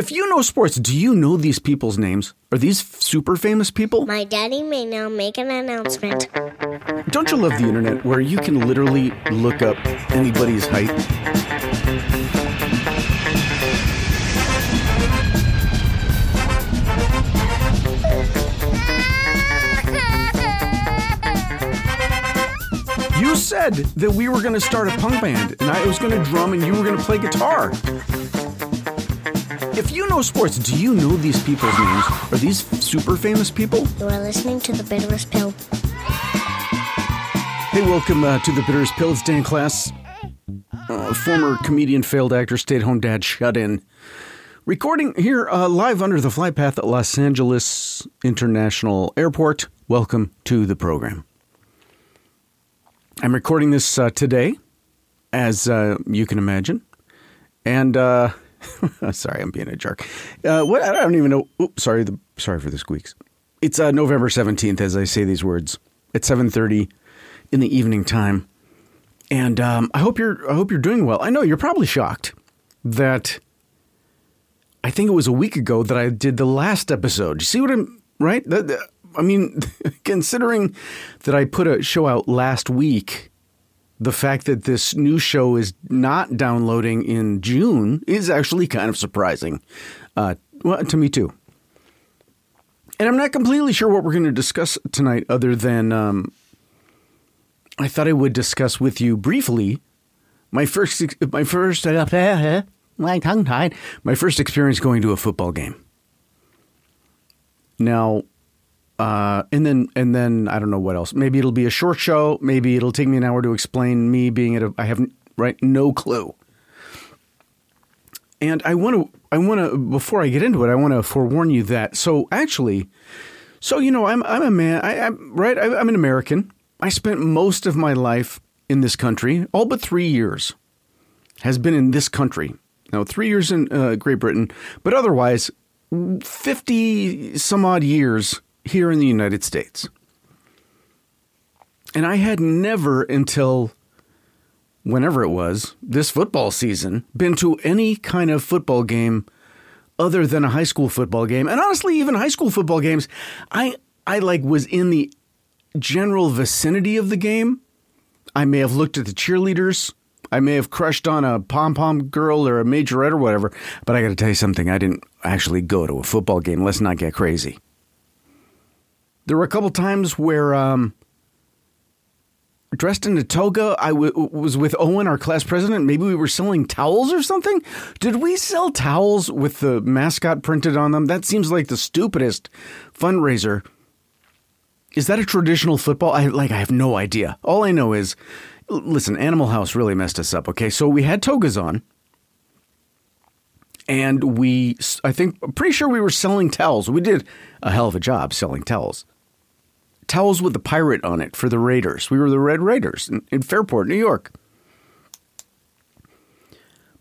If you know sports, do you know these people's names? Are these super famous people? My daddy may now make an announcement. Don't you love the internet where you can literally look up anybody's height? You said that we were going to start a punk band and I was going to drum and you were going to play guitar. If you know sports, do you know these people's names? Are these super famous people? You are listening to the bitterest pill. Hey, welcome uh, to the Bitterest Pill. It's Dan Klass, uh, former comedian, failed actor, stay at home dad, shut in. Recording here uh, live under the flight path at Los Angeles International Airport. Welcome to the program. I'm recording this uh, today, as uh, you can imagine. And, uh, sorry, I'm being a jerk. Uh, what? I don't even know. Oops, sorry, the, sorry for the squeaks. It's uh, November 17th as I say these words. It's 7.30 in the evening time. And um, I hope you're I hope you're doing well. I know you're probably shocked that I think it was a week ago that I did the last episode. You see what I'm right? I mean, considering that I put a show out last week, the fact that this new show is not downloading in June is actually kind of surprising. Uh, well, to me too. And I'm not completely sure what we're going to discuss tonight, other than um, I thought I would discuss with you briefly my first my first my tongue tied my first experience going to a football game. Now, uh, and then and then I don't know what else. Maybe it'll be a short show. Maybe it'll take me an hour to explain me being at a. I have right no clue. And I want to I want to before I get into it, I want to forewarn you that. So actually, so you know, I'm I'm a man. I, I'm right. I, I'm an American. I spent most of my life in this country. All but three years has been in this country. Now, three years in uh, Great Britain, but otherwise, fifty some odd years here in the United States. And I had never until whenever it was this football season been to any kind of football game other than a high school football game. And honestly, even high school football games, I I like was in the general vicinity of the game. I may have looked at the cheerleaders. I may have crushed on a pom pom girl or a majorette or whatever. But I got to tell you something. I didn't actually go to a football game. Let's not get crazy. There were a couple times where, um, dressed in a toga, I w- was with Owen, our class president. Maybe we were selling towels or something. Did we sell towels with the mascot printed on them? That seems like the stupidest fundraiser. Is that a traditional football? I like. I have no idea. All I know is, listen, Animal House really messed us up. Okay, so we had togas on, and we, I think, pretty sure we were selling towels. We did a hell of a job selling towels. Towels with the pirate on it for the Raiders. We were the Red Raiders in, in Fairport, New York.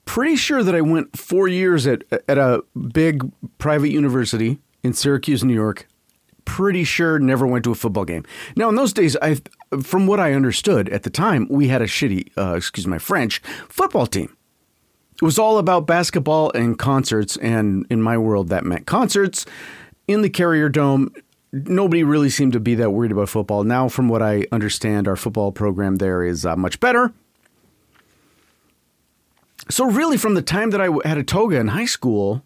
Pretty sure that I went four years at at a big private university in Syracuse, New York pretty sure never went to a football game. Now, in those days, I, from what I understood at the time, we had a shitty, uh, excuse my French, football team. It was all about basketball and concerts, and in my world, that meant concerts in the Carrier Dome. Nobody really seemed to be that worried about football. Now, from what I understand, our football program there is uh, much better. So, really, from the time that I had a toga in high school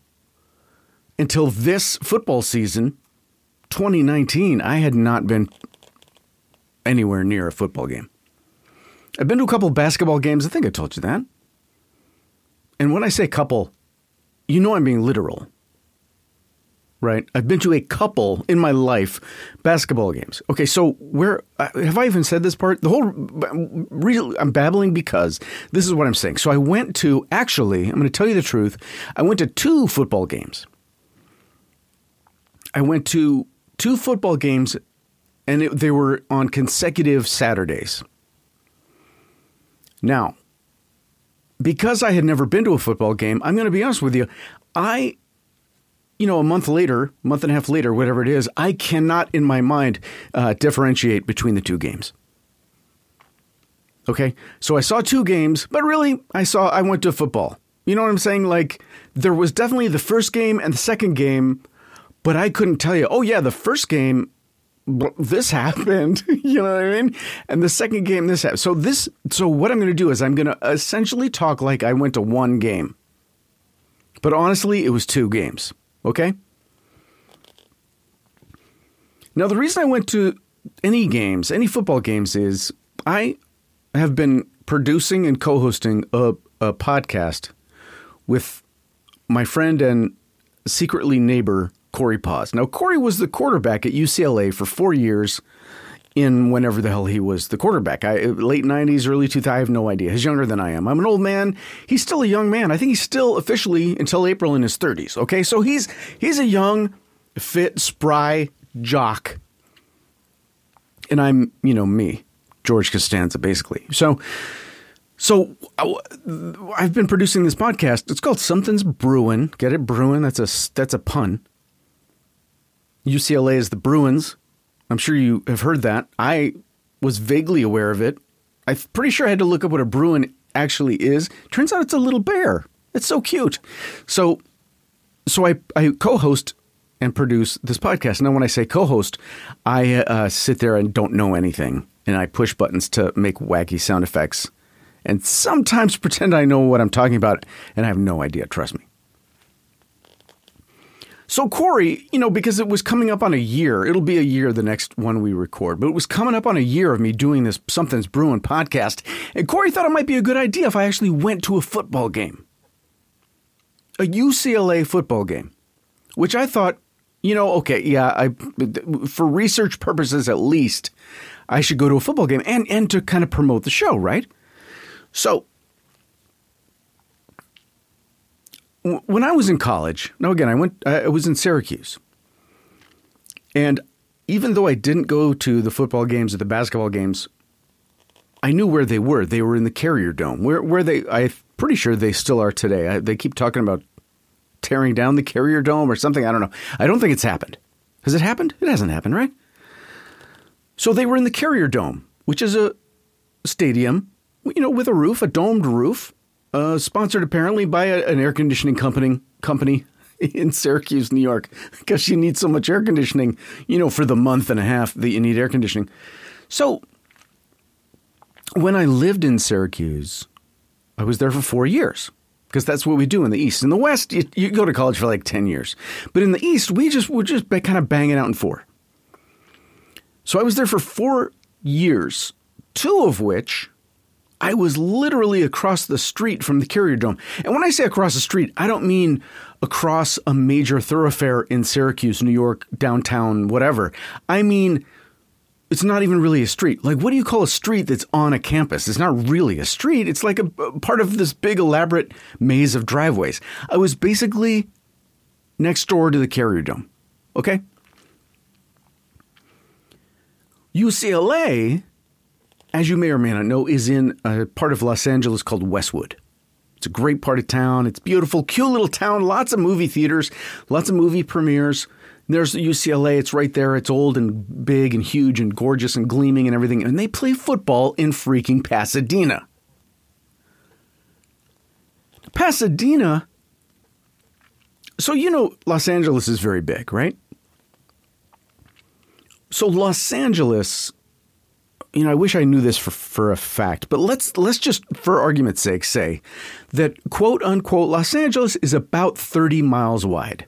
until this football season, 2019, I had not been anywhere near a football game. I've been to a couple basketball games. I think I told you that. And when I say couple, you know I'm being literal. Right? I've been to a couple in my life basketball games. Okay, so where uh, have I even said this part? The whole real I'm babbling because this is what I'm saying. So I went to actually, I'm going to tell you the truth. I went to two football games. I went to two football games, and it, they were on consecutive Saturdays. Now, because I had never been to a football game, I'm going to be honest with you. I, you know, a month later, month and a half later, whatever it is, I cannot in my mind uh, differentiate between the two games. Okay, so I saw two games, but really, I saw I went to football. You know what I'm saying? Like there was definitely the first game and the second game, but I couldn't tell you. Oh yeah, the first game this happened. you know what I mean? And the second game this happened. So this so what I'm going to do is I'm going to essentially talk like I went to one game. But honestly, it was two games. Okay? Now the reason I went to any games, any football games is I have been producing and co-hosting a, a podcast with my friend and secretly neighbor Corey Paus. Now, Corey was the quarterback at UCLA for four years in whenever the hell he was the quarterback. I, late 90s, early 2000s, I have no idea. He's younger than I am. I'm an old man. He's still a young man. I think he's still officially until April in his 30s. Okay, so he's he's a young, fit, spry jock. And I'm, you know, me, George Costanza, basically. So, so uh, I've been producing this podcast. It's called Something's Brewing. Get it, Brewing? That's a that's a pun. UCLA is the Bruins. I'm sure you have heard that. I was vaguely aware of it. I'm pretty sure I had to look up what a Bruin actually is. Turns out it's a little bear. It's so cute. So, so I, I co-host and produce this podcast. Now, when I say co-host, I uh, sit there and don't know anything, and I push buttons to make wacky sound effects, and sometimes pretend I know what I'm talking about, and I have no idea. Trust me. So Corey, you know, because it was coming up on a year, it'll be a year the next one we record, but it was coming up on a year of me doing this Something's Brewing podcast. And Corey thought it might be a good idea if I actually went to a football game. A UCLA football game. Which I thought, you know, okay, yeah, I for research purposes at least, I should go to a football game and and to kind of promote the show, right? So when I was in college, now again, I went, I was in Syracuse. And even though I didn't go to the football games or the basketball games, I knew where they were. They were in the Carrier Dome, where, where they, I'm pretty sure they still are today. I, they keep talking about tearing down the Carrier Dome or something. I don't know. I don't think it's happened. Has it happened? It hasn't happened, right? So they were in the Carrier Dome, which is a stadium, you know, with a roof, a domed roof, uh, sponsored apparently by a, an air conditioning company company in Syracuse, New York, because you need so much air conditioning, you know, for the month and a half that you need air conditioning. So when I lived in Syracuse, I was there for four years because that's what we do in the East. In the West, you, you, go to college for like 10 years. But in the East, we just we're just kind of banging out in four. So I was there for four years, two of which I was literally across the street from the Carrier Dome. And when I say across the street, I don't mean across a major thoroughfare in Syracuse, New York, downtown, whatever. I mean, it's not even really a street. Like, what do you call a street that's on a campus? It's not really a street. It's like a, a part of this big, elaborate maze of driveways. I was basically next door to the Carrier Dome. Okay? UCLA as you may or may not know, is in a part of Los Angeles called Westwood. It's a great part of town. It's beautiful, cute little town. Lots of movie theaters, lots of movie premieres. There's UCLA. It's right there. It's old and big and huge and gorgeous and gleaming and everything. And they play football in freaking Pasadena. Pasadena. So, you know, Los Angeles is very big, right? So, Los Angeles you know, I wish I knew this for, for a fact, but let's let's just, for argument's sake, say that quote unquote Los Angeles is about 30 miles wide.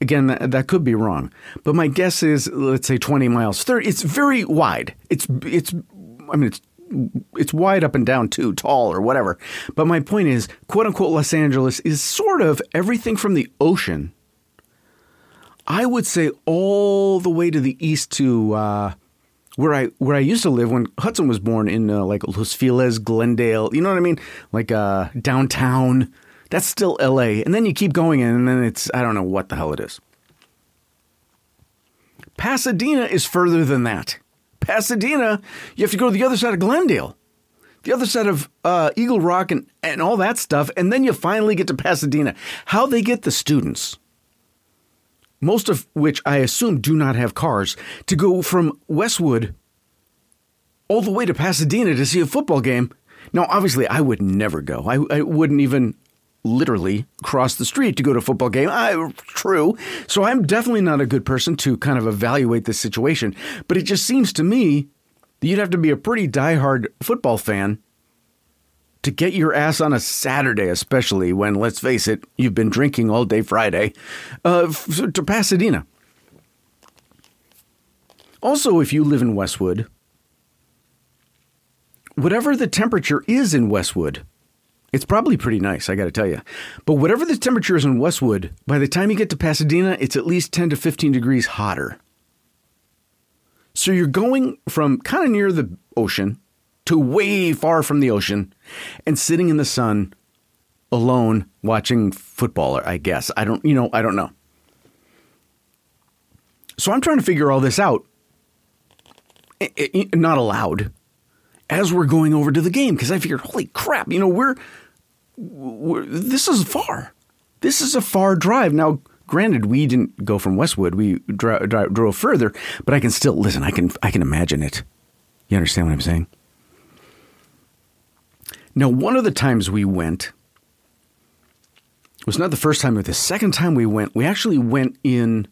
Again, that, that could be wrong, but my guess is let's say 20 miles. 30. It's very wide. It's it's. I mean, it's it's wide up and down too, tall or whatever. But my point is, quote unquote, Los Angeles is sort of everything from the ocean. I would say all the way to the east to. Uh, where I where I used to live when Hudson was born in uh, like Los Feliz, Glendale. You know what I mean? Like uh, downtown. That's still L.A. And then you keep going, and then it's I don't know what the hell it is. Pasadena is further than that. Pasadena, you have to go to the other side of Glendale, the other side of uh, Eagle Rock, and and all that stuff, and then you finally get to Pasadena. How they get the students most of which I assume do not have cars, to go from Westwood all the way to Pasadena to see a football game. Now, obviously, I would never go. I, I wouldn't even literally cross the street to go to a football game. I, true. So I'm definitely not a good person to kind of evaluate this situation. But it just seems to me that you'd have to be a pretty diehard football fan to get your ass on a Saturday, especially when, let's face it, you've been drinking all day Friday, uh, to Pasadena. Also, if you live in Westwood, whatever the temperature is in Westwood, it's probably pretty nice, I got to tell you. But whatever the temperature is in Westwood, by the time you get to Pasadena, it's at least 10 to 15 degrees hotter. So you're going from kind of near the ocean to way far from the ocean and sitting in the sun alone watching football, I guess. I don't, you know, I don't know. So I'm trying to figure all this out. It, it, not allowed as we're going over to the game because I figured, holy crap, you know, we're, we're this is far. This is a far drive. Now, granted, we didn't go from Westwood; we dro- dro- drove further, but I can still listen. I can I can imagine it. You understand what I'm saying? Now, one of the times we went was not the first time, but the second time we went, we actually went in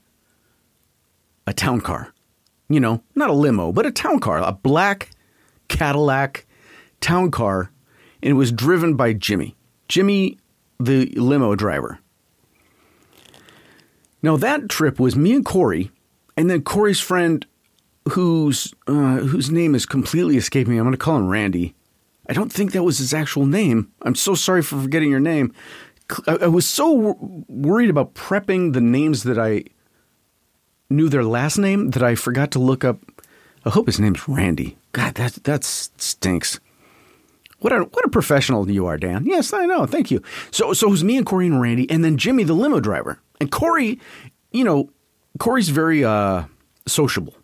a town car. You know, not a limo, but a town car, a black Cadillac town car, and it was driven by Jimmy. Jimmy, the limo driver. Now, that trip was me and Corey, and then Corey's friend, whose, uh, whose name is completely escaping me. I'm going to call him Randy. I don't think that was his actual name. I'm so sorry for forgetting your name. I, was so worried about prepping the names that I knew their last name that I forgot to look up. I hope his name's Randy. God, that that stinks. What a what a professional you are, Dan. Yes, I know. Thank you. So so it was me and Corey and Randy, and then Jimmy, the limo driver. And Corey, you know, Corey's very uh, sociable.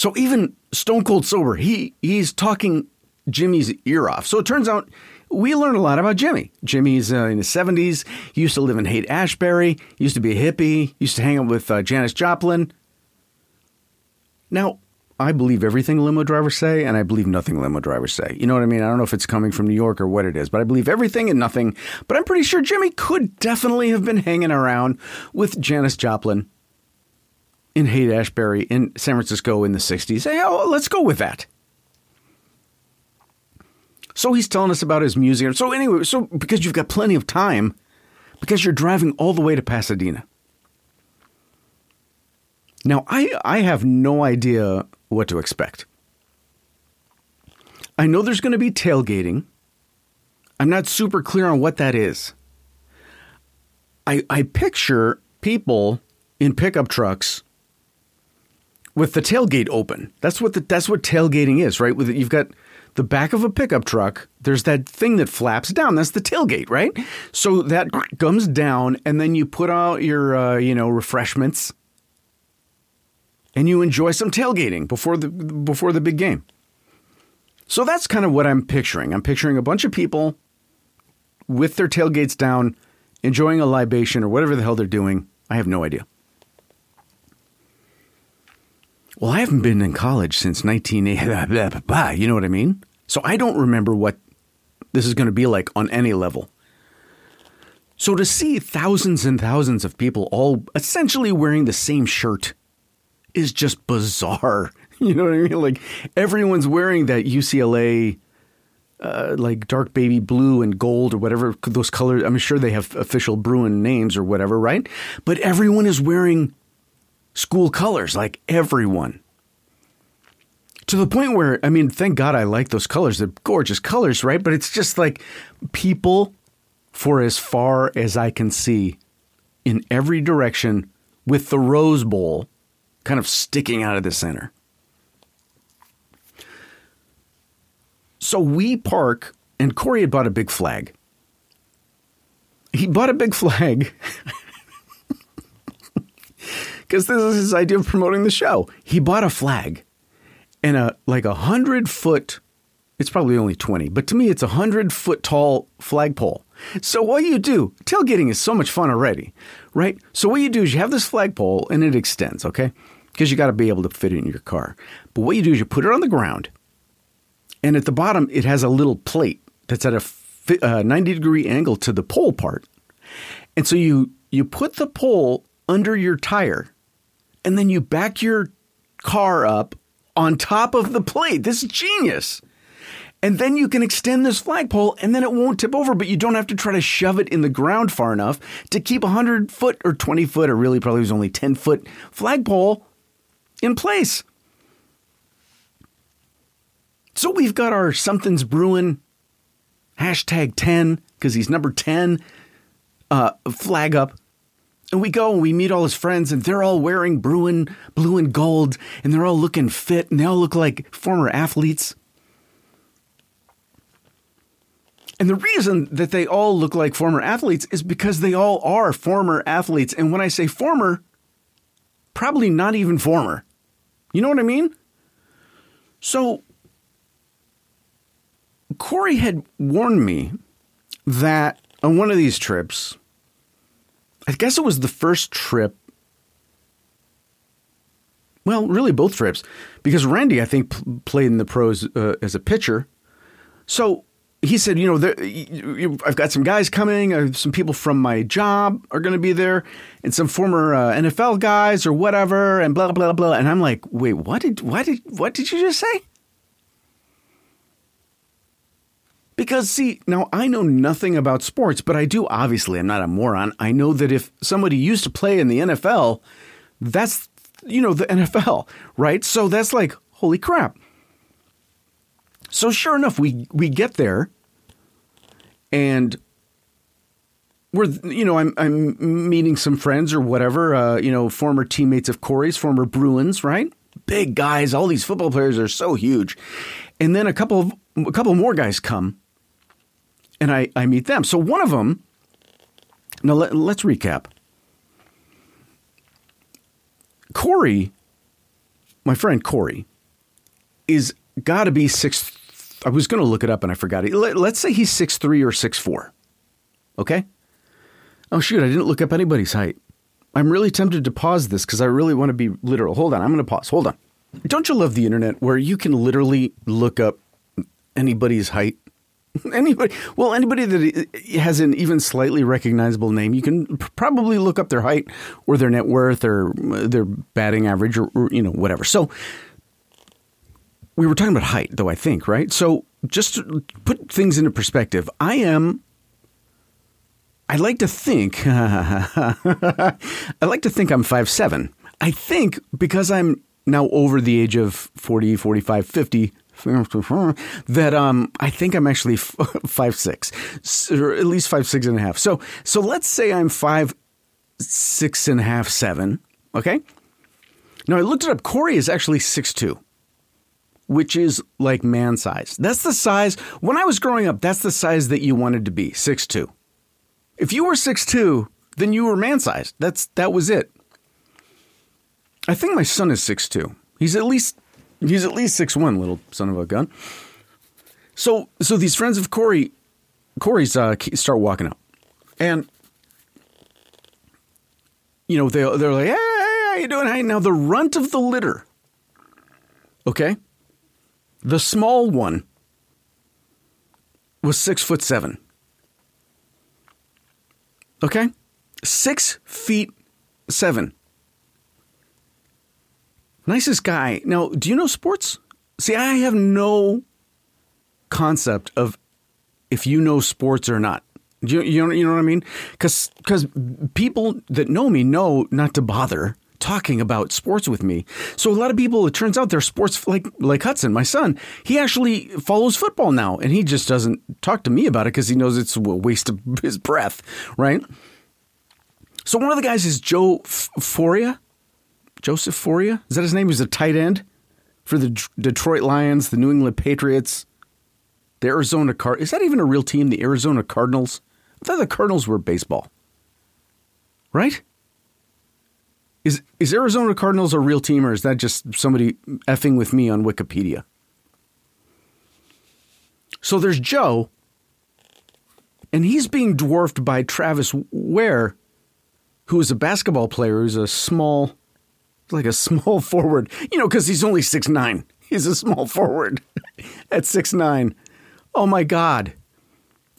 So even stone cold sober, he he's talking Jimmy's ear off. So it turns out we learned a lot about Jimmy. Jimmy's uh, in his 70s. He used to live in Haight Ashbury. Used to be a hippie. Used to hang out with uh, Janis Joplin. Now, I believe everything limo drivers say, and I believe nothing limo drivers say. You know what I mean? I don't know if it's coming from New York or what it is, but I believe everything and nothing. But I'm pretty sure Jimmy could definitely have been hanging around with Janis Joplin in Haight Ashbury in San Francisco in the 60s. Hey, oh, let's go with that. So he's telling us about his music. So anyway, so because you've got plenty of time, because you're driving all the way to Pasadena. Now, I, I have no idea what to expect. I know there's going to be tailgating. I'm not super clear on what that is. I, I picture people in pickup trucks with the tailgate open. That's what the, that's what tailgating is, right? With you've got the back of a pickup truck. There's that thing that flaps down. That's the tailgate, right? So that comes down, and then you put out your uh, you know refreshments, and you enjoy some tailgating before the before the big game. So that's kind of what I'm picturing. I'm picturing a bunch of people with their tailgates down, enjoying a libation or whatever the hell they're doing. I have no idea. Well, I haven't been in college since 1980. You know what I mean? So I don't remember what this is going to be like on any level. So to see thousands and thousands of people all essentially wearing the same shirt is just bizarre. You know what I mean? Like everyone's wearing that UCLA uh, like dark baby blue and gold or whatever those colors. I'm sure they have official Bruin names or whatever, right? But everyone is wearing school colors, like everyone. To the point where, I mean, thank God I like those colors. They're gorgeous colors, right? But it's just like people, for as far as I can see, in every direction, with the Rose Bowl kind of sticking out of the center. So we park, and Corey had bought a big flag. He bought a big flag because this is his idea of promoting the show. He bought a flag and a like a hundred foot. It's probably only twenty, but to me, it's a hundred foot tall flagpole. So what you do, tailgating is so much fun already, right? So what you do is you have this flagpole and it extends, okay? Because you got to be able to fit it in your car. But what you do is you put it on the ground, and at the bottom it has a little plate that's at a uh, 90 degree angle to the pole part. And so you you put the pole under your tire and then you back your car up on top of the plate. This is genius. And then you can extend this flagpole and then it won't tip over, but you don't have to try to shove it in the ground far enough to keep a 100 foot or 20 foot, or really probably was only 10 foot flagpole in place. So we've got our something's brewing hashtag 10 because he's number 10 uh, flag up. And we go and we meet all his friends, and they're all wearing Bruin blue and gold, and they're all looking fit, and they all look like former athletes. And the reason that they all look like former athletes is because they all are former athletes. And when I say former, probably not even former. You know what I mean? So, Corey had warned me that on one of these trips, I guess it was the first trip. Well, really both trips, because Randy, I think, played in the pros uh, as a pitcher. So he said, you know, there, you, you, I've got some guys coming. Uh, some people from my job are going to be there, and some former uh, NFL guys or whatever, and blah blah blah. And I'm like, wait, what did what did what did you just say? Because, see, now I know nothing about sports, but I do obviously, I'm not a moron. I know that if somebody used to play in the NFL, that's, you know, the NFL, right? So that's like, holy crap. So sure enough, we, we get there and we're, you know, I'm, I'm meeting some friends or whatever, uh, you know, former teammates of Corey's, former Bruins, right? Big guys. All these football players are so huge. And then a couple of, a couple more guys come and I, I meet them. So one of them, now let, let's recap. Corey, my friend Corey, is got to be six. I was going to look it up and I forgot it. Let, us say he's six three or six four. Okay. Oh shoot! I didn't look up anybody's height. I'm really tempted to pause this because I really want to be literal. Hold on, I'm going to pause. Hold on. Don't you love the internet where you can literally look up anybody's height? Anybody, well, anybody that has an even slightly recognizable name, you can probably look up their height or their net worth or uh, their batting average or, or you know whatever. So we were talking about height, though I think right. So just to put things into perspective, I am. I like to think. I like to think I'm five seven. I think because I'm now over the age of 40, 45, 50, that um, I think I'm actually five six, or at least five six and a half. So so let's say I'm five six and a half seven. Okay. Now I looked it up. Corey is actually six two, which is like man size. That's the size. When I was growing up, that's the size that you wanted to be six two. If you were six two, then you were man sized. That's that was it. I think my son is six two. He's at least He's at least six one, little son of a gun. So, so these friends of Corey, Corey's uh, start walking up, and you know they they're like, "Hey, how you doing? Hey, now the runt of the litter, okay, the small one was six foot seven. Okay, six feet seven. Nicest guy. Now, do you know sports? See, I have no concept of if you know sports or not. You, you, know, you know what I mean? Because people that know me know not to bother talking about sports with me. So a lot of people, it turns out they're sports like like Hudson, my son. He actually follows football now, and he just doesn't talk to me about it because he knows it's a waste of his breath, right? So one of the guys is Joe Fauria. Joseph Fauria? Is that his name? He's a tight end for the D- Detroit Lions, the New England Patriots, the Arizona Card. Is that even a real team? The Arizona Cardinals? I thought the Cardinals were baseball. Right? Is is Arizona Cardinals a real team, or is that just somebody effing with me on Wikipedia? So there's Joe, and he's being dwarfed by Travis Wear, who is a basketball player who's a small like a small forward, you know, because he's only six nine. He's a small forward at six nine. Oh my God.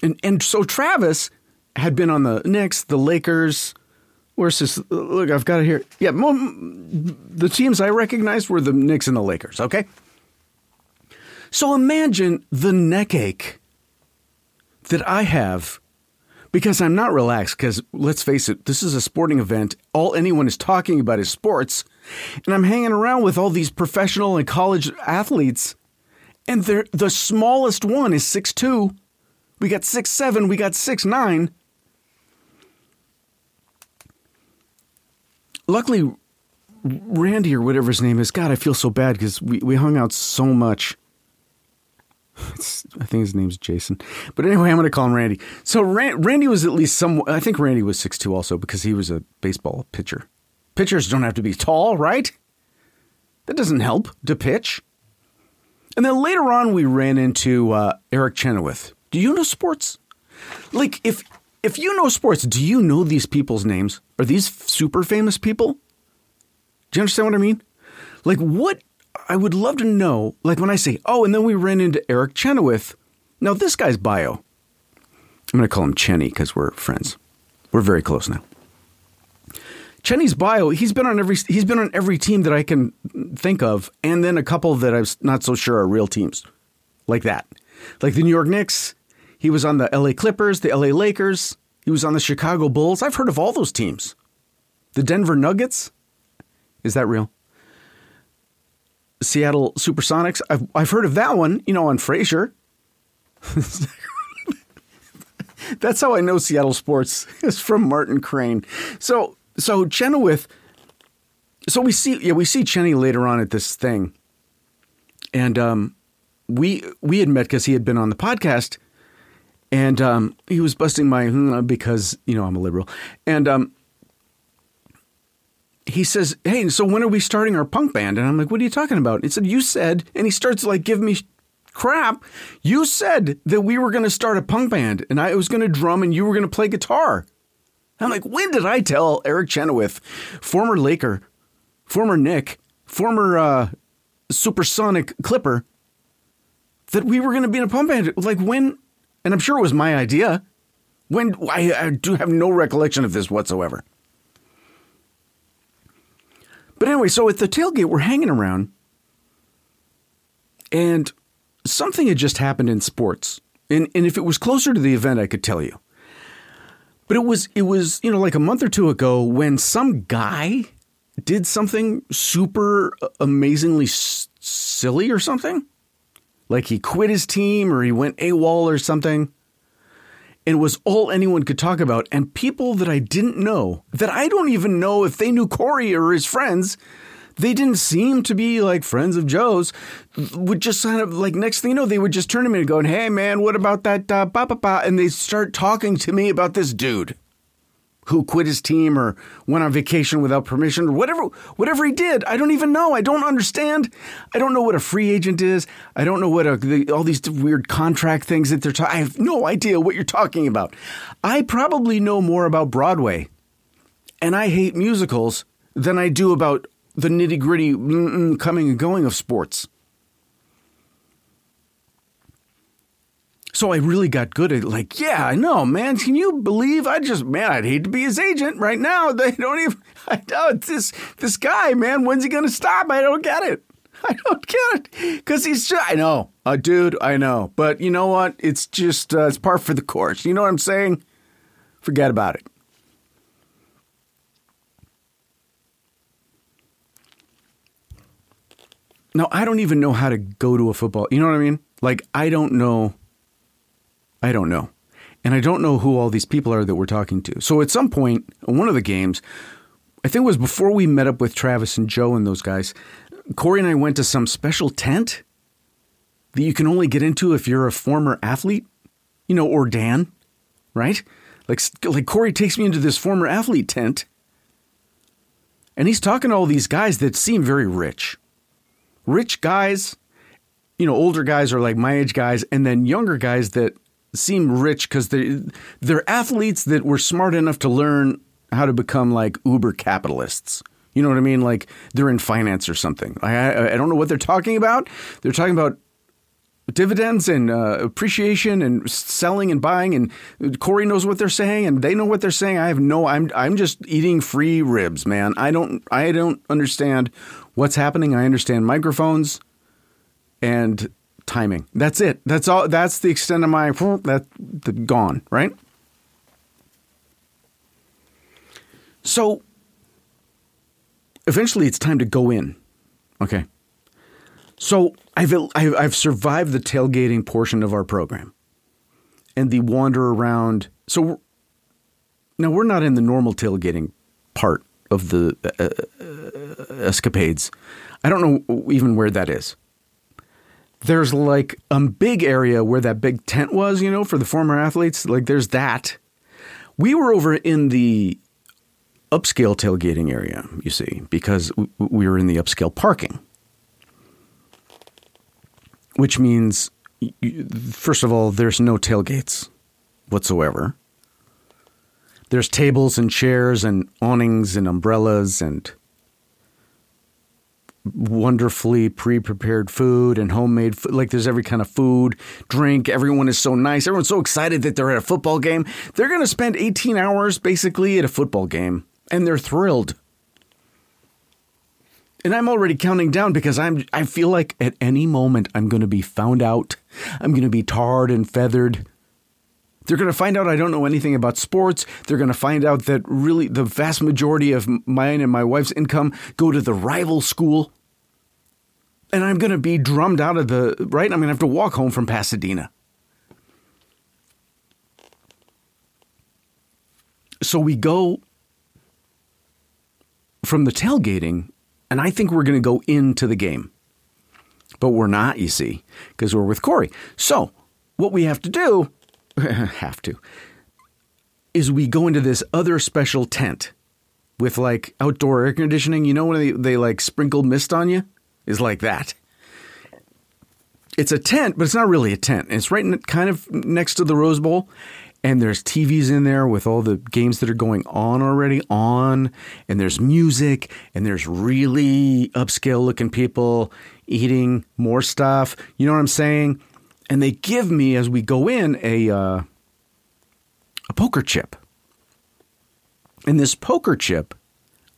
and and so Travis had been on the Knicks, the Lakers. Where's this? Look, I've got it here. Yeah, the teams I recognized were the Knicks and the Lakers. Okay. So imagine the neck ache that I have because I'm not relaxed. Because let's face it, this is a sporting event. All anyone is talking about is sports. And I'm hanging around with all these professional and college athletes. And the smallest one is six two. We got six seven. We got six nine. Luckily, Randy or whatever his name is, God, I feel so bad because we, we hung out so much. I think his name's Jason. But anyway, I'm going to call him Randy. So Randy was at least some. I think Randy was six two also because he was a baseball pitcher. Pitchers don't have to be tall, right? That doesn't help to pitch. And then later on, we ran into uh, Eric Chenoweth. Do you know sports? Like, if if you know sports, do you know these people's names? Are these super famous people? Do you understand what I mean? Like, what I would love to know, like when I say, oh, and then we ran into Eric Chenoweth. Now, this guy's bio, I'm going to call him Chenny because we're friends. We're very close now. Chenny's bio, he's been on every he's been on every team that I can think of, and then a couple that I'm not so sure are real teams, like that, like the New York Knicks. He was on the L.A. Clippers, the L.A. Lakers. He was on the Chicago Bulls. I've heard of all those teams. The Denver Nuggets. Is that real? Seattle Supersonics. I've, I've heard of that one, you know, on Frasier. That's how I know Seattle sports is from Martin Crane. So, so Chenoweth. So we see, yeah, we see Chenny later on at this thing, and um, we we had met because he had been on the podcast, and um, he was busting my because you know I'm a liberal, and um, he says, Hey, so when are we starting our punk band? And I'm like, What are you talking about? He said, You said, and he starts like giving me crap. You said that we were going to start a punk band and I was going to drum and you were going to play guitar. I'm like, When did I tell Eric Chenoweth, former Laker, former Knick, former uh, supersonic Clipper, that we were going to be in a punk band? Like, when? And I'm sure it was my idea. When I, I do have no recollection of this whatsoever. But anyway, so at the tailgate, we're hanging around, and something had just happened in sports. And, and if it was closer to the event, I could tell you. But it was it was you know like a month or two ago when some guy did something super amazingly s- silly or something, like he quit his team or he went AWOL or something and was all anyone could talk about. And people that I didn't know, that I don't even know if they knew Corey or his friends, they didn't seem to be like friends of Joe's, would just kind of like, next thing you know, they would just turn to me and go, Hey man, what about that, uh, ba, ba, ba? And they start talking to me about this dude who quit his team or went on vacation without permission or whatever whatever he did. I don't even know. I don't understand. I don't know what a free agent is. I don't know what a, the, all these weird contract things that they're talking i have no idea what you're talking about. I probably know more about broadway and i hate musicals than i do about the nitty gritty coming and going of sports So I really got good at like, yeah, I know, man. Can you believe? I just, man, I'd hate to be his agent right now. They don't even. I know this this guy, man. When's he gonna stop? I don't get it. I don't get it because he's. Just, I know, uh, dude. I know, but you know what? It's just uh, it's par for the course. You know what I'm saying? Forget about it. Now I don't even know how to go to a football. You know what I mean? Like I don't know I don't know. And I don't know who all these people are that we're talking to. So at some point, one of the games, I think it was before we met up with Travis and Joe and those guys, Corey and I went to some special tent that you can only get into if you're a former athlete, you know, or Dan, right? Like, like Corey takes me into this former athlete tent and he's talking to all these guys that seem very rich. Rich guys, you know, older guys are like my age guys, and then younger guys that seem rich because they they're athletes that were smart enough to learn how to become like uber capitalists. You know what I mean? Like they're in finance or something. I I, I don't know what they're talking about. They're talking about dividends and uh, appreciation and selling and buying and Corey knows what they're saying and they know what they're saying. I have no I'm I'm just eating free ribs, man. I don't I don't understand what's happening. I understand microphones and timing. That's it. That's all that's the extent of my that gone, right? So eventually it's time to go in. Okay. So I've I've survived the tailgating portion of our program, and the wander around. So now we're not in the normal tailgating part of the uh, uh, escapades. I don't know even where that is. There's like a big area where that big tent was, you know, for the former athletes. Like there's that. We were over in the upscale tailgating area, you see, because we were in the upscale parking which means, first of all, there's no tailgates whatsoever. There's tables and chairs and awnings and umbrellas and wonderfully pre-prepared food and homemade food. Like there's every kind of food, drink. Everyone is so nice. Everyone's so excited that they're at a football game. They're going to spend 18 hours basically at a football game and they're thrilled and I'm already counting down because I'm I feel like at any moment I'm going to be found out. I'm going to be tarred and feathered. They're going to find out I don't know anything about sports. They're going to find out that really the vast majority of mine and my wife's income go to the rival school. And I'm going to be drummed out of the right. I'm going to have to walk home from Pasadena. So we go from the tailgating and I think we're going to go into the game. But we're not, you see, because we're with Corey. So, what we have to do, have to, is we go into this other special tent with like outdoor air conditioning. You know when they, they like sprinkle mist on you? Is like that. It's a tent, but it's not really a tent. It's right in, kind of next to the Rose Bowl and there's TVs in there with all the games that are going on already on, and there's music, and there's really upscale looking people eating more stuff. You know what I'm saying? And they give me as we go in a uh, a poker chip, and this poker chip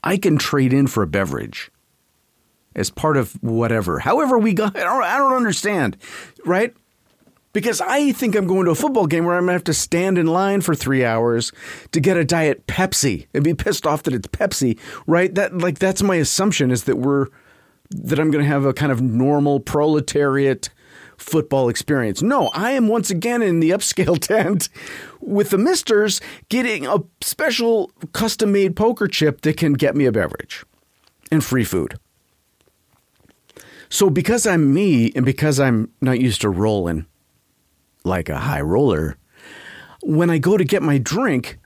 I can trade in for a beverage as part of whatever. However, we got, I don't, I don't understand, right? because I think I'm going to a football game where I'm to have to stand in line for three hours to get a diet Pepsi and be pissed off that it's Pepsi, right? That like that's my assumption is that we're that I'm to have a kind of normal proletariat football experience. No, I am once again in the upscale tent with the Misters getting a special custom made poker chip that can get me a beverage and free food. So because I'm me and because I'm not used to rolling like a high roller. When I go to get my drink,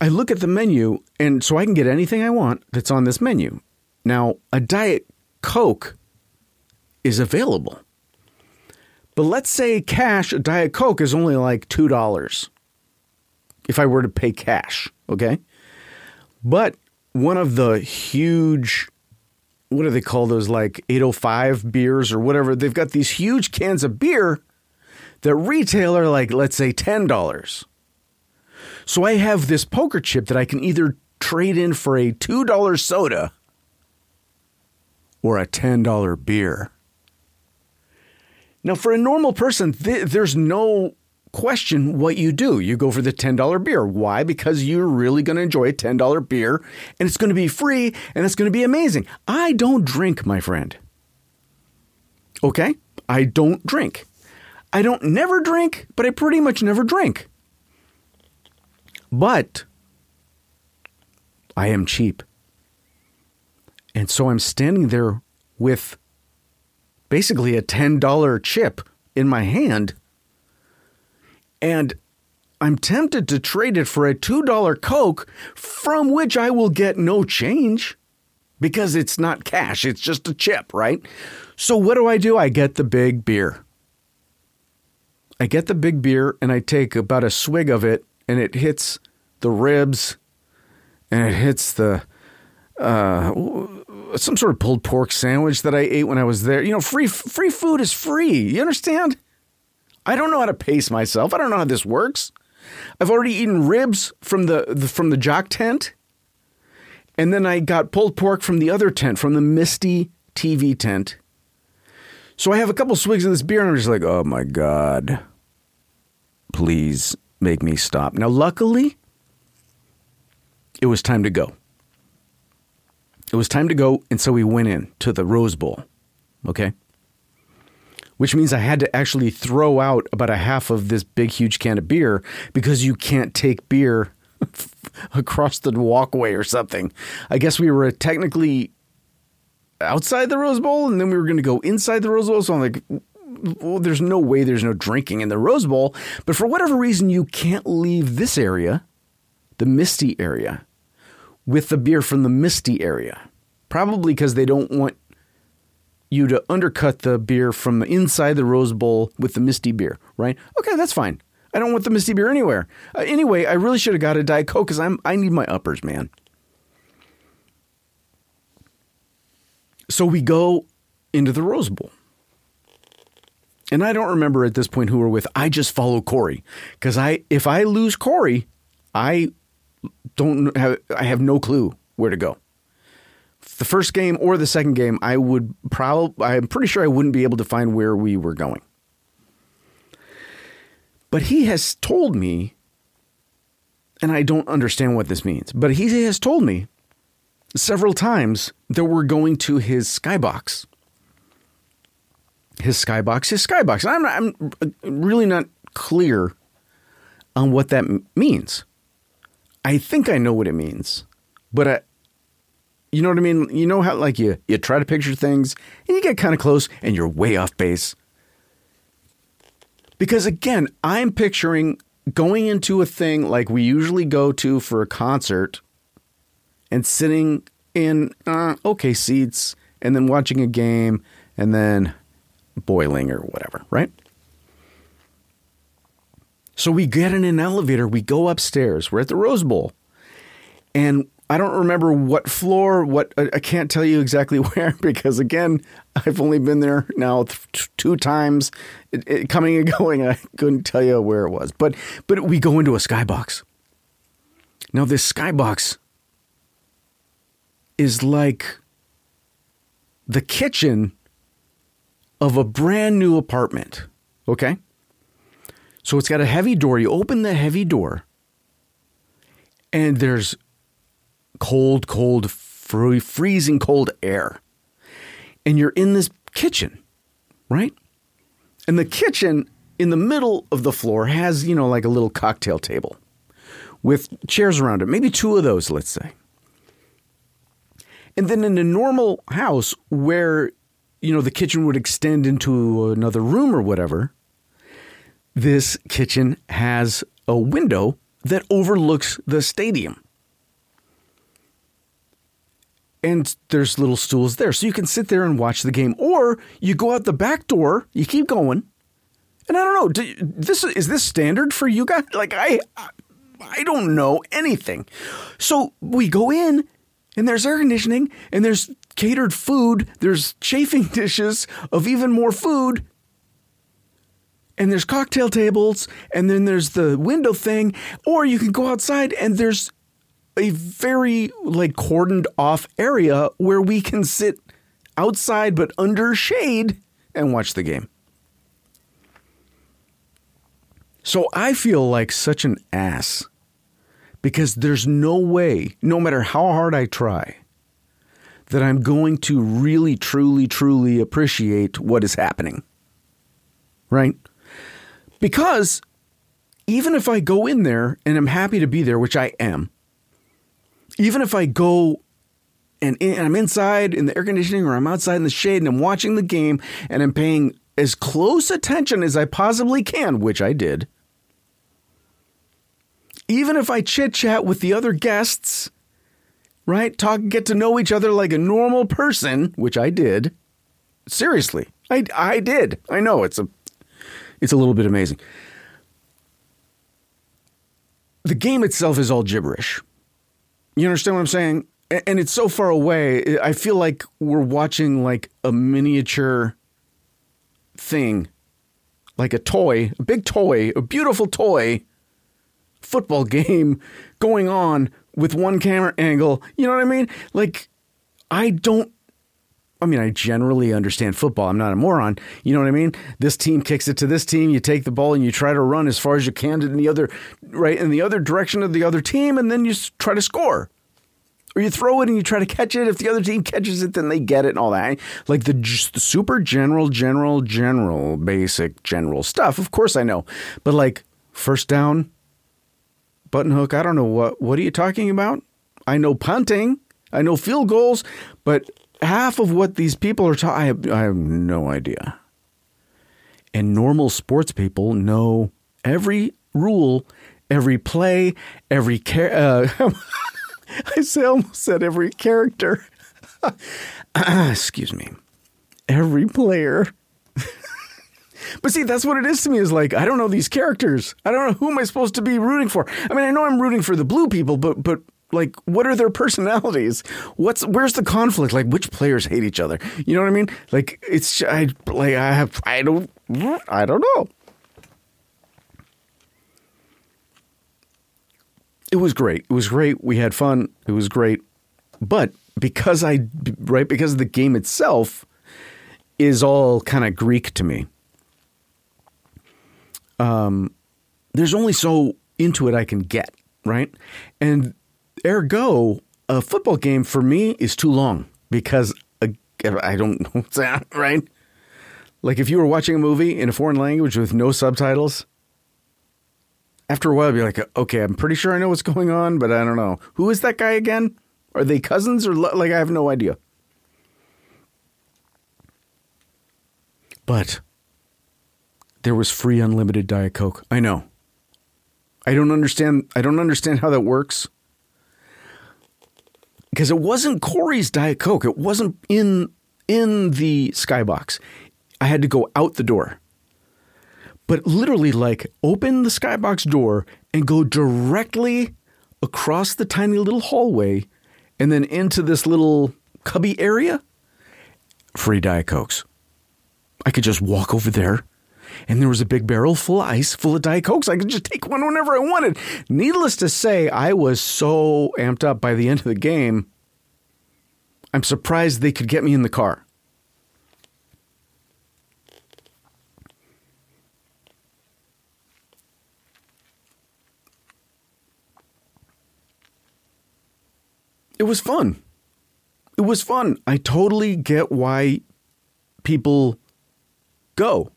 I look at the menu, and so I can get anything I want that's on this menu. Now, a Diet Coke is available. But let's say cash, a Diet Coke is only like $2 if I were to pay cash, okay? But one of the huge, what do they call those, like 805 beers or whatever? They've got these huge cans of beer that retail are like, let's say, $10. So I have this poker chip that I can either trade in for a $2 soda or a $10 beer. Now, for a normal person, th- there's no question what you do. You go for the $10 beer. Why? Because you're really going to enjoy a $10 beer and it's going to be free and it's going to be amazing. I don't drink, my friend. Okay? I don't drink. I don't never drink, but I pretty much never drink. But I am cheap. And so I'm standing there with basically a $10 chip in my hand. And I'm tempted to trade it for a $2 Coke from which I will get no change because it's not cash, it's just a chip, right? So what do I do? I get the big beer. I get the big beer and I take about a swig of it and it hits the ribs and it hits the uh, some sort of pulled pork sandwich that I ate when I was there. You know, free free food is free. You understand? I don't know how to pace myself. I don't know how this works. I've already eaten ribs from the, the from the jock tent, and then I got pulled pork from the other tent, from the Misty TV tent. So I have a couple swigs of this beer, and I'm just like, oh my god, please make me stop. Now, luckily, it was time to go. It was time to go, and so we went in to the Rose Bowl. Okay which means I had to actually throw out about a half of this big, huge can of beer because you can't take beer across the walkway or something. I guess we were technically outside the Rose Bowl and then we were going to go inside the Rose Bowl. So I'm like, well, there's no way there's no drinking in the Rose Bowl. But for whatever reason, you can't leave this area, the Misty area, with the beer from the Misty area. Probably because they don't want you to undercut the beer from the inside the Rose Bowl with the Misty beer, right? Okay, that's fine. I don't want the Misty beer anywhere. Uh, anyway, I really should have got a Diet Coke because I'm I need my uppers, man. So we go into the Rose Bowl. And I don't remember at this point who we're with. I just follow Corey because I if I lose Corey, I don't have I have no clue where to go the first game or the second game, I would probably, I'm pretty sure I wouldn't be able to find where we were going. But he has told me, and I don't understand what this means, but he has told me several times that we're going to his skybox. His skybox, his skybox. I'm, I'm really not clear on what that means. I think I know what it means, but I, you know what I mean? You know how like you you try to picture things and you get kind of close and you're way off base. Because again, I'm picturing going into a thing like we usually go to for a concert and sitting in uh, okay seats and then watching a game and then boiling or whatever, right? So we get in an elevator, we go upstairs. We're at the Rose Bowl. And I don't remember what floor, what I can't tell you exactly where because again, I've only been there now th- two times, it, it, coming and going. I couldn't tell you where it was, but but we go into a skybox. Now this skybox is like the kitchen of a brand new apartment. Okay, so it's got a heavy door. You open the heavy door, and there's cold, cold, free, freezing cold air. And you're in this kitchen, right? And the kitchen in the middle of the floor has, you know, like a little cocktail table with chairs around it, maybe two of those, let's say. And then in a normal house where, you know, the kitchen would extend into another room or whatever, this kitchen has a window that overlooks the stadium and there's little stools there. So you can sit there and watch the game. Or you go out the back door, you keep going. And I don't know, do, this is this standard for you guys? Like I I don't know anything. So we go in and there's air conditioning and there's catered food, there's chafing dishes of even more food. And there's cocktail tables, and then there's the window thing, or you can go outside and there's a very like cordoned off area where we can sit outside but under shade and watch the game. So I feel like such an ass because there's no way, no matter how hard I try, that I'm going to really, truly, truly appreciate what is happening. Right? Because even if I go in there and I'm happy to be there, which I am, even if I go and, and I'm inside in the air conditioning or I'm outside in the shade and I'm watching the game and I'm paying as close attention as I possibly can, which I did, even if I chit chat with the other guests, right? Talk, get to know each other like a normal person, which I did. Seriously, I, I did. I know it's a, it's a little bit amazing. The game itself is all gibberish. You understand what I'm saying? And it's so far away. I feel like we're watching like a miniature thing, like a toy, a big toy, a beautiful toy football game going on with one camera angle. You know what I mean? Like, I don't. I mean, I generally understand football. I'm not a moron. You know what I mean? This team kicks it to this team. You take the ball and you try to run as far as you can in the other, right, in the other direction of the other team, and then you try to score. Or you throw it and you try to catch it. If the other team catches it, then they get it and all that. Like the, the super general, general, general, basic, general stuff. Of course I know. But like first down, button hook, I don't know what what are you talking about? I know punting, I know field goals, but half of what these people are talking, I have, I have no idea. And normal sports people know every rule, every play, every care. Uh, I say almost said every character. Excuse me. Every player. but see, that's what it is to me. Is like I don't know these characters. I don't know who am I supposed to be rooting for. I mean, I know I'm rooting for the blue people, but but like, what are their personalities? What's where's the conflict? Like, which players hate each other? You know what I mean? Like, it's I like I have I don't I don't know. it was great. It was great. We had fun. It was great. But because I, right, because the game itself is all kind of Greek to me, um, there's only so into it I can get, right? And ergo, a football game for me is too long because uh, I don't know that, right? Like if you were watching a movie in a foreign language with no subtitles, after a while, be like, okay, I'm pretty sure I know what's going on, but I don't know. Who is that guy again? Are they cousins or lo- like I have no idea. But there was free unlimited Diet Coke. I know. I don't understand. I don't understand how that works. Because it wasn't Corey's Diet Coke. It wasn't in in the skybox. I had to go out the door but literally like open the skybox door and go directly across the tiny little hallway and then into this little cubby area free diet cokes i could just walk over there and there was a big barrel full of ice full of diet cokes i could just take one whenever i wanted needless to say i was so amped up by the end of the game i'm surprised they could get me in the car it was fun. It was fun. I totally get why people go.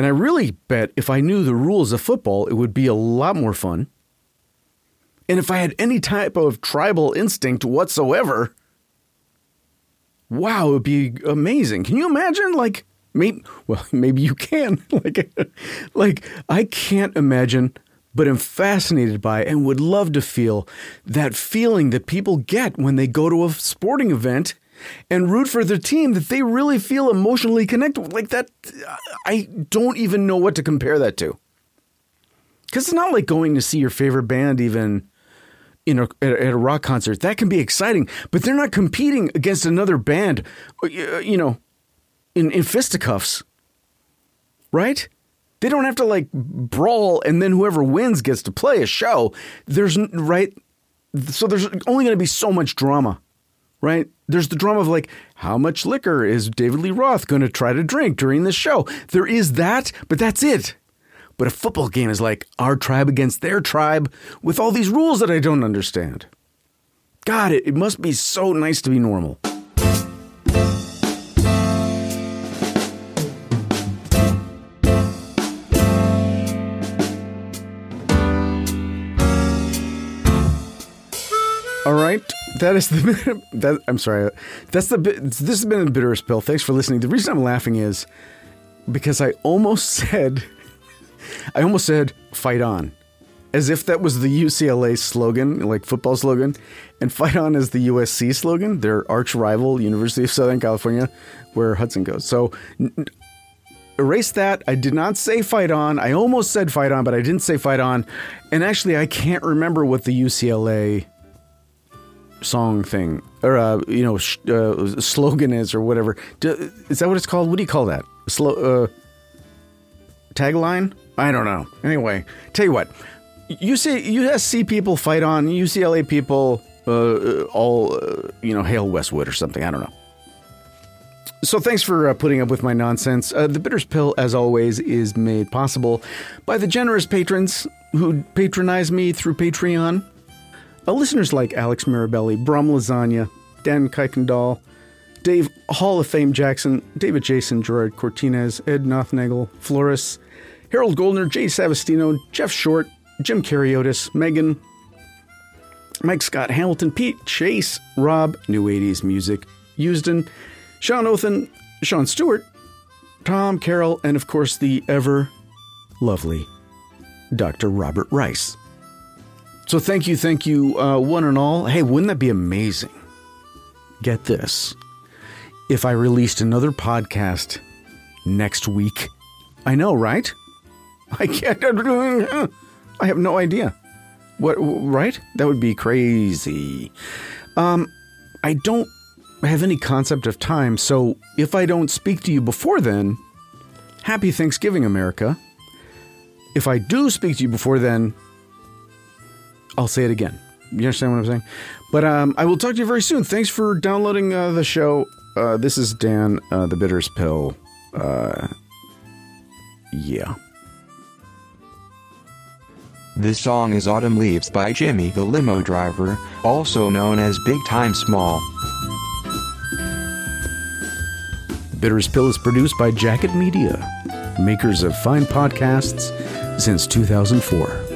And I really bet if I knew the rules of football, it would be a lot more fun. And if I had any type of tribal instinct whatsoever, wow, it would be amazing. Can you imagine? Like, maybe, well, maybe you can. like, like I can't imagine but I'm fascinated by and would love to feel that feeling that people get when they go to a sporting event and root for their team that they really feel emotionally connected. Like that, I don't even know what to compare that to. Because it's not like going to see your favorite band even in a, at a rock concert. That can be exciting, but they're not competing against another band, uh, uh, you know, in, in fisticuffs, right? They don't have to like brawl and then whoever wins gets to play a show. There's right. So there's only going to be so much drama, right? There's the drama of like, how much liquor is David Lee Roth going to try to drink during the show? There is that, but that's it. But a football game is like our tribe against their tribe with all these rules that I don't understand. God, it, it must be so nice to be normal. That is the that. I'm sorry. That's the. This has been the bitterest pill. Thanks for listening. The reason I'm laughing is because I almost said, I almost said, "Fight on," as if that was the UCLA slogan, like football slogan, and "Fight on" is the USC slogan, their arch rival, University of Southern California, where Hudson goes. So. N- erase that. I did not say fight on. I almost said fight on, but I didn't say fight on. And actually, I can't remember what the UCLA song thing or uh, you know sh- uh, slogan is or whatever. Do, is that what it's called? What do you call that? Slow uh, tagline? I don't know. Anyway, tell you what, see USC people fight on UCLA people. Uh, all uh, you know, hail Westwood or something. I don't know. So thanks for uh, putting up with my nonsense. Uh, the Bitterest Pill, as always, is made possible by the generous patrons who patronize me through Patreon. Uh, listeners like Alex Mirabelli, Brom Lasagna, Dan Kuykendall, Dave Hall of Fame Jackson, David Jason, Gerard Cortinez, Ed Nothnagel, Flores, Harold Goldner, Jay Savastino, Jeff Short, Jim Cariotis, Megan, Mike Scott Hamilton, Pete Chase, Rob, New 80s Music, Houston, Sean Othan, Sean Stewart, Tom Carroll, and of course the ever lovely Dr. Robert Rice. So thank you, thank you, uh, one and all. Hey, wouldn't that be amazing? Get this. If I released another podcast next week, I know, right? I can't. I have no idea. What, right? That would be crazy. Um, I don't have any concept of time, so if I don't speak to you before then, happy Thanksgiving, America. If I do speak to you before then, I'll say it again. You understand what I'm saying? But um, I will talk to you very soon. Thanks for downloading uh, the show. Uh, this is Dan, uh, the Bitterest Pill. Uh, yeah. This song is Autumn Leaves by Jimmy the Limo Driver, also known as Big Time Small. Bitterest Pill is produced by Jacket Media, makers of fine podcasts since 2004.